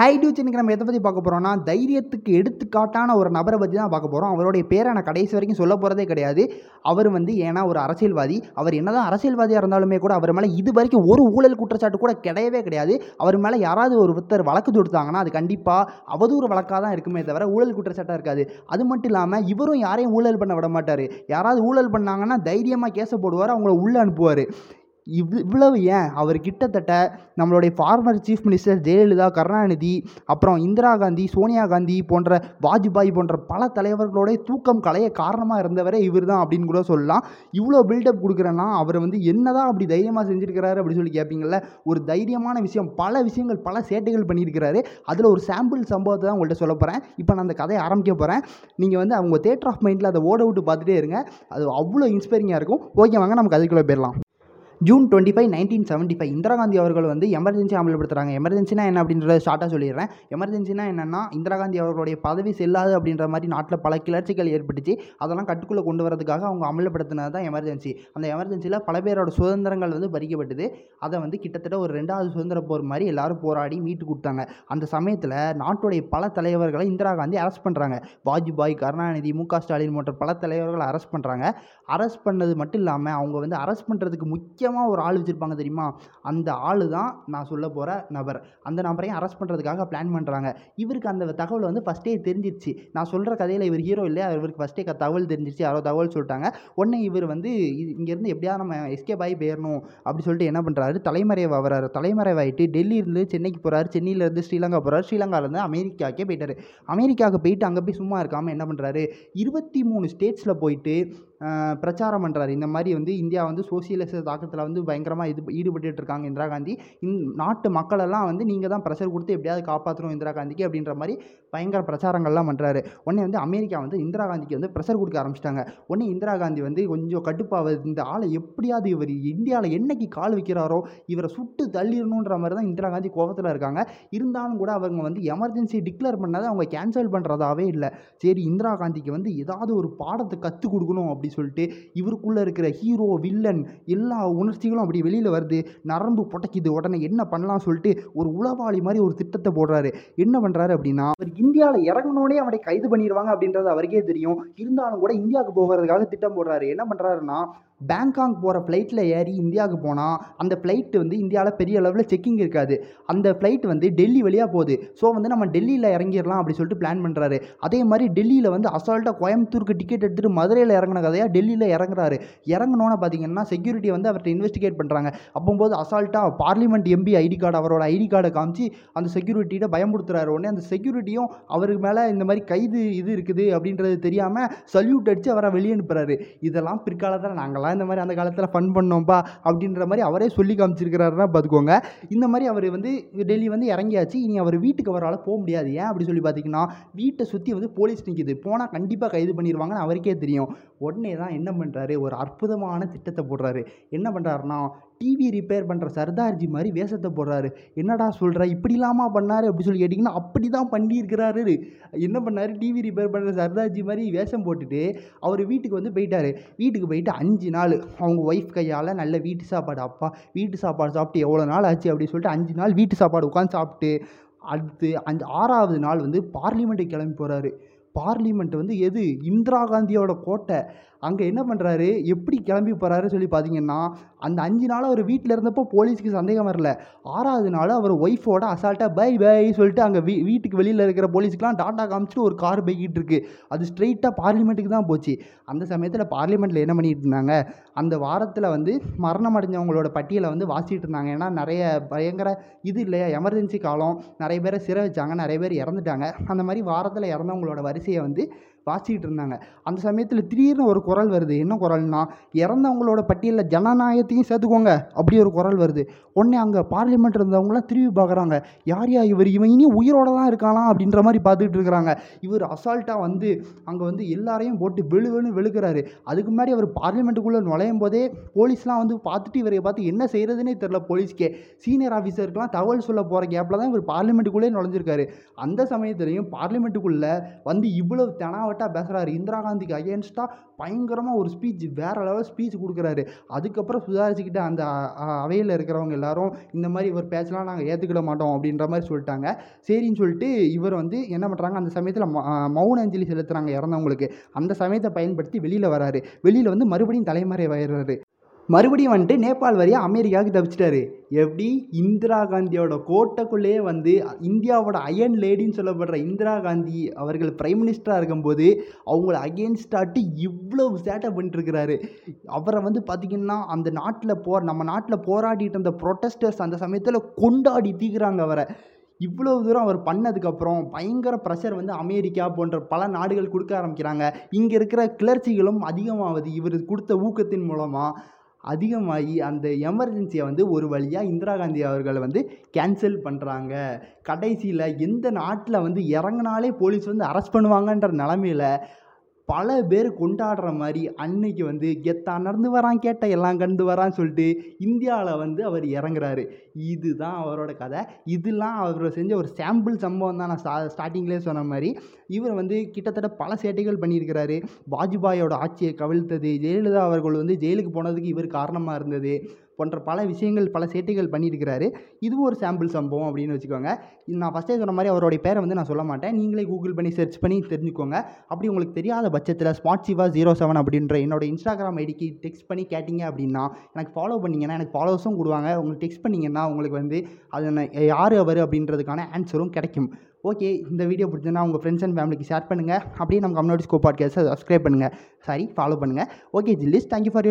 High நம்ம எதை பற்றி பார்க்க போகிறோம்னா தைரியத்துக்கு எடுத்துக்காட்டான ஒரு நபரை பற்றி தான் பார்க்க போகிறோம் அவருடைய பேரை நான் கடைசி வரைக்கும் சொல்ல போகிறதே கிடையாது. அவர் வந்து ஏன்னா ஒரு அரசியல்வாதி. அவர் என்னதான் அரசியல்வாதியாக இருந்தாலுமே கூட அவர் மேலே இது வரைக்கும் ஒரு ஊழல் குற்றச்சாட்டு கூட கிடையவே கிடையாது. அவர் மேலே யாராவது ஒரு ஒருத்தர் வழக்கு தொடுத்தாங்கன்னா அது கண்டிப்பாக அவதூறு வழக்காக தான் இருக்குமே தவிர ஊழல் குற்றச்சாட்டாக இருக்காது. அது மட்டும் இல்லாமல் இவரும் யாரையும் ஊழல் பண்ண விட மாட்டார். யாராவது ஊழல் பண்ணாங்கன்னா தைரியமாக கேச போடுவார் அவங்கள உள்ளே அனுப்புவார். இவ் இவ்வளவு ஏன்? அவர் கிட்டத்தட்ட நம்மளுடைய former chief minister Jayalalithaa Karunanidhi அப்புறம் இந்திரா காந்தி சோனியா காந்தி போன்ற வாஜ்பாய் போன்ற பல தலைவர்களோடைய தூக்கம் கலைய காரணமாக இருந்தவரே இவர் தான் அப்படின்னு கூட சொல்லலாம். இவ்வளோ பில்டப் கொடுக்குறேன்னா அவர் வந்து என்னதான் அப்படி தைரியமாக செஞ்சுருக்கிறாரு அப்படின்னு சொல்லி கேட்பீங்கள்ல ஒரு தைரியமான விஷயம் பல விஷயங்கள் பல சேட்டைகள் பண்ணியிருக்கிறாரு. அதில் ஒரு சாம்பிள் சம்பவத்தை தான் உங்கள்கிட்ட சொல்ல போகிறேன் இப்போ நான் அந்த கதையை ஆரம்பிக்க போகிறேன் நீங்கள் வந்து அவங்க தேட்டர் ஆஃப் மைண்டில் அதை ஓட விட்டு பார்த்துட்டே இருங்க. அது அவ்வளோ இன்ஸ்பைரிங்காக இருக்கும். ஓகே வாங்க நம்ம கதைக்குள்ளே போயிடலாம். June twenty five nineteen seventy five Indira Gandhi அவர்கள் வந்து எமர்ஜென்சி அமல்படுத்துகிறாங்க எமர்ஜென்சினா என்ன அப்படின்றத ஷார்ட்டாக சொல்லிடுறேன். எமர்ஜென்சினா என்னென்னா இந்திரா காந்தி அவர்களுடைய பதவி செல்லாது அப்படின்ற மாதிரி நாட்டில் பல கிளர்ச்சிகள் ஏற்பட்டுச்சு. அதெல்லாம் கட்டுக்குள்ளே கொண்டு வரதுக்காக அவங்க அமல்படுத்தினது தான் எமர்ஜென்சி அந்த எமர்ஜென்சியில் பல பேரோட சுதந்திரங்கள் வந்து பறிக்கப்பட்டது. அதை வந்து கிட்டத்தட்ட ஒரு ரெண்டாவது சுதந்திர போர் மாதிரி எல்லாரும் போராடி மீட்டு கொடுத்தாங்க. அந்த சமயத்தில் நாட்டுடைய பல தலைவர்களை இந்திரா காந்தி அரெஸ்ட் பண்ணுறாங்க வாஜ்பாய் கருணாநிதி மு க ஸ்டாலின் போன்ற பல தலைவர்களை அரெஸ்ட் பண்ணுறாங்க அரெஸ்ட் பண்ணது மட்டும் இல்லாமல் அவங்க வந்து அரெஸ்ட் பண்ணுறதுக்கு முக்கிய முக்கியமாக ஒரு ஆள் வச்சுருப்பாங்க தெரியுமா? அந்த ஆள் தான் நான் சொல்ல போகிற நபர். அந்த நபரையும் அரெஸ்ட் பண்ணுறதுக்காக பிளான் பண்ணுறாங்க இவருக்கு அந்த தகவல் வந்து ஃபஸ்ட்டே தெரிஞ்சிருச்சு. நான் சொல்கிற கதையில் இவர் ஹீரோ இல்லை இவருக்கு ஃபஸ்ட்டே தகவல் தெரிஞ்சிருச்சு. யாரோ தகவல் சொல்லிட்டாங்க. உடனே இவர் வந்து இங்கேருந்து எப்படியா நம்ம எஸ்கேப் ஆகி போயிடணும் அப்படி சொல்லிட்டு என்ன பண்ணுறாரு தலைமறைவாக ஆகிறாரு. தலைமறைவாயிட்டு டெல்லியிலேருந்து சென்னைக்கு போகிறாரு சென்னையிலேருந்து ஸ்ரீலங்கா போகிறாரு ஸ்ரீலங்காலேருந்து அமெரிக்காக்கே போயிட்டார். அமெரிக்காவுக்கு போயிட்டு அங்கே போய் சும்மா இருக்காமல் என்ன பண்ணுறாரு இருபத்தி மூணு ஸ்டேட்ஸில் போயிட்டு பிரச்சாரம் பண்ணுறாரு இந்த மாதிரி வந்து இந்தியா வந்து சோசியலிச தாக்கத்தில் வந்து பயங்கரமாக இது ஈடுபட்டு இருக்காங்க இந்திரா காந்தி. இந் நாட்டு மக்களெல்லாம் வந்து நீங்கள் தான் ப்ரெஷர் கொடுத்து எப்படியாவது காப்பாற்றணும் இந்திரா காந்திக்கு அப்படின்ற மாதிரி பயங்கர பிரச்சாரங்கள்லாம் பண்ணுறாரு உடனே வந்து அமெரிக்கா வந்து இந்திரா காந்திக்கு வந்து ப்ரெஷர் கொடுக்க ஆரம்பிச்சிட்டாங்க. உடனே இந்திரா காந்தி வந்து கொஞ்சம் கடுப்பாகுது இந்த ஆளை எப்படியாவது இவர் இந்தியாவில் என்னைக்கு கால் வைக்கிறாரோ இவரை சுட்டு தள்ளிடணுன்ற மாதிரி தான் இந்திரா காந்தி கோபத்தில் இருக்காங்க. இருந்தாலும் கூட அவங்க வந்து எமர்ஜென்சி டிக்ளேர் பண்ணாத அவங்க கேன்சல் பண்ணுறதாவே இல்லை. சரி இந்திரா காந்திக்கு வந்து ஏதாவது ஒரு பாடத்தை கற்றுக் கொடுக்கணும் அப்படி சொல்லிட்டு இவருக்குள்ளே இருக்கிற ஹீரோ வில்லன் எல்லா உணர்ச்சிகளும் அப்படி வெளியில் வருது. நரம்பு புடைக்குது. உடனே என்ன பண்ணலாம் சொல்லிட்டு ஒரு உளவாளி மாதிரி ஒரு திட்டத்தை போடுறாரு. என்ன பண்ணுறாரு அப்படின்னா அவர் இந்தியாவில் இறங்கினோடனே அவனை கைது பண்ணிடுவாங்க அப்படின்றது அவருக்கே தெரியும். இருந்தாலும் கூட இந்தியாவுக்கு போகிறதுக்காக திட்டம் போடுறாரு. என்ன பண்ணுறாருன்னா பேங்காங் போகிற ஃப்ளைட்டில் ஏறி இந்தியாவுக்கு போனால் அந்த ஃப்ளைட்டு வந்து இந்தியாவில் பெரிய அளவில் செக்கிங் இருக்காது. அந்த ஃப்ளைட் வந்து டெல்லி வழியாக போகுது. ஸோ வந்து நம்ம டெல்லியில் இறங்கிடலாம் அப்படி சொல்லிட்டு பிளான் பண்ணுறாரு அதே மாதிரி டெல்லியில் வந்து அசால்ட்டாக கோயம்புத்தூருக்கு டிக்கெட் எடுத்துகிட்டு மதுரையில் இறங்கின கதையாக டெல்லியில் இறங்குறாரு. இறங்கினோன்னு பார்த்தீங்கன்னா செக்யூரிட்டி வந்து அவர்கிட்ட இன்வெஸ்டிகேட் பண்ணுறாங்க அப்போம்போது அசால்ட்டாக பார்லிமெண்ட் எம்பி ஐடி கார்டு அவரோட ஐடி கார்டை காமிச்சு அந்த செக்யூரிட்டிகிட்ட பயமுடுத்துறாரு உடனே அந்த செக்யூரிட்டியும் அவருக்கு மேலே இந்த மாதிரி கைது இது இருக்குது அப்படின்றது தெரியாமல் சல்யூட் அடித்து அவரை வெளியே அனுப்புகிறாரு இதெல்லாம் பிற்காலத்தில் நாங்களாம் இந்த மாதிரி அந்த காலத்தில் ஃபன் பண்ணோம்ப்பா அப்படின்ற மாதிரி அவரே சொல்லி காமிச்சிருக்கிறாருன்னா பார்த்துக்கோங்க இந்த மாதிரி அவர் வந்து டெல்லி வந்து இறங்கியாச்சு. இனி அவர் வீட்டுக்கு அவரால் போக முடியாது. ஏன் அப்படி சொல்லி பார்த்தீங்கன்னா வீட்டை சுற்றி வந்து போலீஸ் நிற்கிது போனால் கண்டிப்பாக கைது பண்ணிடுவாங்கன்னு அவருக்கே தெரியும். உடனே தான் என்ன பண்ணுறாரு ஒரு அற்புதமான திட்டத்தை போடுறாரு. என்ன பண்ணுறாருன்னா டிவி ரிப்பேர் பண்ணுற சர்தார்ஜி மாதிரி வேஷத்தை போடுறாரு. என்னடா சொல்கிற இப்படிலாமா பண்ணார் அப்படி சொல்லி கேட்டிங்கன்னா அப்படி தான் பண்ணியிருக்கிறாரு. என்ன பண்ணாரு? டிவி ரிப்பேர் பண்ணுற சர்தார்ஜி மாதிரி வேஷம் போட்டுட்டு அவர் வீட்டுக்கு வந்து போயிட்டார். வீட்டுக்கு போயிட்டு அஞ்சு நாள் அவங்க ஒய்ஃப் கையால் நல்ல வீட்டு சாப்பாடு அப்பா வீட்டு சாப்பாடு சாப்பிட்டு எவ்வளோ நாள் ஆச்சு அப்படின்னு சொல்லிட்டு அஞ்சு நாள் வீட்டு சாப்பாடு உட்காந்து சாப்பிட்டு அடுத்து அஞ்சு ஆறாவது நாள் வந்து பார்லிமெண்ட்டுக்கு கிளம்பி போகிறாரு பார்லிமெண்ட் வந்து எது? இந்திரா காந்தியோட கோட்டை. அங்கே என்ன பண்ணுறாரு எப்படி கிளம்பி போகிறாரு சொல்லி பார்த்தீங்கன்னா அந்த அஞ்சு நாள் அவர் வீட்டில் இருந்தப்போ போலீஸ்க்கு சந்தேகம் வரல. ஆறாவது நாள் அவர் ஒய்ஃபோட அசால்ட்டாக பை பை சொல்லிட்டு அங்கே வீ வீட்டுக்கு வெளியில் இருக்கிற போலீஸ்க்குலாம் டாட்டா காமிச்சிட்டு ஒரு கார் போய்கிட்டு இருக்கு. அது ஸ்ட்ரெயிட்டாக பார்லிமெண்ட்டுக்கு தான் போச்சு. அந்த சமயத்தில் பார்லிமெண்ட்டில் என்ன பண்ணிகிட்டு இருந்தாங்க? அந்த வாரத்தில் வந்து மரணம் அடைஞ்சவங்களோட பட்டியலை வந்து வாசிட்டு இருந்தாங்க. ஏன்னா நிறைய பயங்கர இது இல்லையா? எமர்ஜென்சி காலம். நிறைய பேரை சிறை வச்சாங்க நிறைய பேர் இறந்துட்டாங்க. அந்த மாதிரி வாரத்தில் இறந்தவங்களோட வரிசையை வந்து வாசிக்கிட்டு இருந்தாங்க. அந்த சமயத்தில் திடீர்னு ஒரு குரல் வருது. என்ன குரல்னா இறந்தவங்களோட பட்டியலில் ஜனநாயகத்தையும் சேர்த்துக்கோங்க. அப்படி ஒரு குரல் வருது. உடனே அங்கே பார்லிமெண்ட் இருந்தவங்களாம் திரும்பி பார்க்குறாங்க. யார் யா இவர்? இவன் இனி உயிரோட தான் இருக்கானா அப்படின்ற மாதிரி பார்த்துக்கிட்டு இருக்கிறாங்க. இவர் அசால்ட்டாக வந்து அங்கே வந்து எல்லாரையும் போட்டு வெளு வெளுக்கிறாரு. அதுக்கு முன்னாடி அவர் பார்லிமெண்ட்டுக்குள்ளே நுழையும் போதே போலீஸ்லாம் வந்து பார்த்துட்டு இவரை பார்த்து என்ன செய்கிறதுனே தெரில போலீஸ்க்கே. சீனியர் ஆஃபீஸருக்குலாம் தகவல் சொல்ல போகிற கேப்பில் தான் இவர் பார்லிமெண்ட்டுக்குள்ளே நுழைஞ்சிருக்காரு. அந்த சமயத்துலையும் பார்லிமெண்ட்டுக்குள்ளே வந்து இவ்வளவு தெனாவ தெனாவட்டாக பேசுகிறாரு இந்திரா காந்திக்கு அகேன்ஸ்டாக பயங்கரமாக ஒரு ஸ்பீச் வேறு லெவல் ஸ்பீச் கொடுக்குறாரு. அதுக்கப்புறம் சுதாரிச்சுக்கிட்டு அந்த அவையில் இருக்கிறவங்க எல்லாரும் இந்த மாதிரி இவர் பேச்சலாம் நாங்கள் ஏற்றுக்கிட மாட்டோம் அப்படின்ற மாதிரி சொல்லிட்டாங்க. சரின்னு சொல்லிட்டு இவர் வந்து என்ன பண்ணுறாங்க அந்த சமயத்தில் மௌன அஞ்சலி செலுத்துகிறாங்க இறந்தவங்களுக்கு. அந்த சமயத்தை பயன்படுத்தி வெளியில் வராரு. வெளியில் வந்து மறுபடியும் தலைமறைவாயிடுறாரு. மறுபடியும் வந்துட்டு நேபாள் வழியாக அமெரிக்காவுக்கு தப்பிச்சிட்டாரு. எப்படி? இந்திரா காந்தியோட கோட்டைக்குள்ளேயே வந்து இந்தியாவோட அயன் லேடின்னு சொல்லப்படுற இந்திரா காந்தி அவர்கள் பிரைம் மினிஸ்டராக இருக்கும்போது அவங்கள அகேன்ஸ்டாட்டு இவ்வளவு சேட்டை பண்ணிட்டுருக்கிறாரு. அவரை வந்து பார்த்திங்கன்னா அந்த நாட்டில் போ நம்ம நாட்டில் போராடிட்டு இருந்த ப்ரொட்டஸ்டர்ஸ் அந்த சமயத்தில் கொண்டாடி தீக்குறாங்க அவரை. இவ்வளோ தூரம் அவர் பண்ணதுக்கப்புறம் பயங்கர ப்ரெஷர் வந்து அமெரிக்கா போன்ற பல நாடுகள் கொடுக்க ஆரம்பிக்கிறாங்க. இங்கே இருக்கிற கிளர்ச்சிகளும் அதிகமாகுது இவர் கொடுத்த ஊக்கத்தின் மூலமாக அதிகமாகி அந்த எமர்ஜென்சியை வந்து ஒரு வழியாக இந்திரா காந்தி அவர்களை வந்து கேன்சல் பண்ணுறாங்க கடைசியில் எந்த நாட்டில் வந்து இறங்குனாலே போலீஸ் வந்து அரெஸ்ட் பண்ணுவாங்கன்ற நிலமையில பல பேர் கொண்டாடுற மாதிரி அன்னைக்கு வந்து கெத்தா நடந்து வரான் கேட்ட எல்லாம் கண்டு வரான்னு சொல்லிட்டு இந்தியாவில் வந்து அவர் இறங்குறாரு. இதுதான் அவரோட கதை. இதெல்லாம் அவர் செஞ்ச ஒரு சாம்பிள் சம்பவம் தான் நான் ஸ்டா ஸ்டார்டிங்லேயே சொன்ன மாதிரி. இவர் வந்து கிட்டத்தட்ட பல சேட்டைகள் பண்ணியிருக்கிறாரு. வாஜ்பாயோட ஆட்சியை கவிழ்த்தது ஜெயலலிதா அவர்கள் வந்து ஜெயிலுக்கு போனதுக்கு இவர் காரணமாக இருந்தது. போன்ற பல விஷயங்கள் பல சேட்டைகள் பண்ணியிருக்கிறாரு. இதுவும் ஒரு சாம்பிள் சம்பவம் அப்படின்னு வச்சுக்கோங்க. நான் ஃபஸ்ட்டே சொன்ன மாதிரி அவருடைய பேரை வந்து நான் சொல்ல மாட்டேன். நீங்களே கூகுள் பண்ணி சர்ச் பண்ணி தெரிஞ்சுக்கோங்க. அப்படி உங்களுக்கு தெரியாத பட்சத்தில் ஸ்மார்ட் சிவா ஜீரோ செவன் அப்படின்ற என்னோட இன்ஸ்டாகிராம் ஐடிக்கு டெக்ஸ்ட் பண்ணி கேட்டிங்க அப்படின்னா எனக்கு ஃபாலோ பண்ணிங்கன்னா எனக்கு ஃபாலோவர்ஸும் கொடுவாங்க. உங்களுக்கு டெக்ஸ்ட் பண்ணிங்கன்னா உங்களுக்கு வந்து அது நான் யார் அவர் அப்படின்றதுக்கான ஆன்சரும் கிடைக்கும். ஓகே இந்த வீடியோ பிடிச்சதுன்னா உங்கள் ஃப்ரெண்ட்ஸ் அண்ட் ஃபேமிலிக்கு ஷேர் பண்ணுங்கள் அப்படியே நம்ம கம்யூனிட்டி ஸ்கோப் பாட்காஸ்ட்டை சப்ஸ்கிரைப் பண்ணுங்கள் சாரி ஃபாலோ பண்ணுங்கள் ஓகே ஜில்லிஸ் தேங்க்யூ ஃபார் யூர்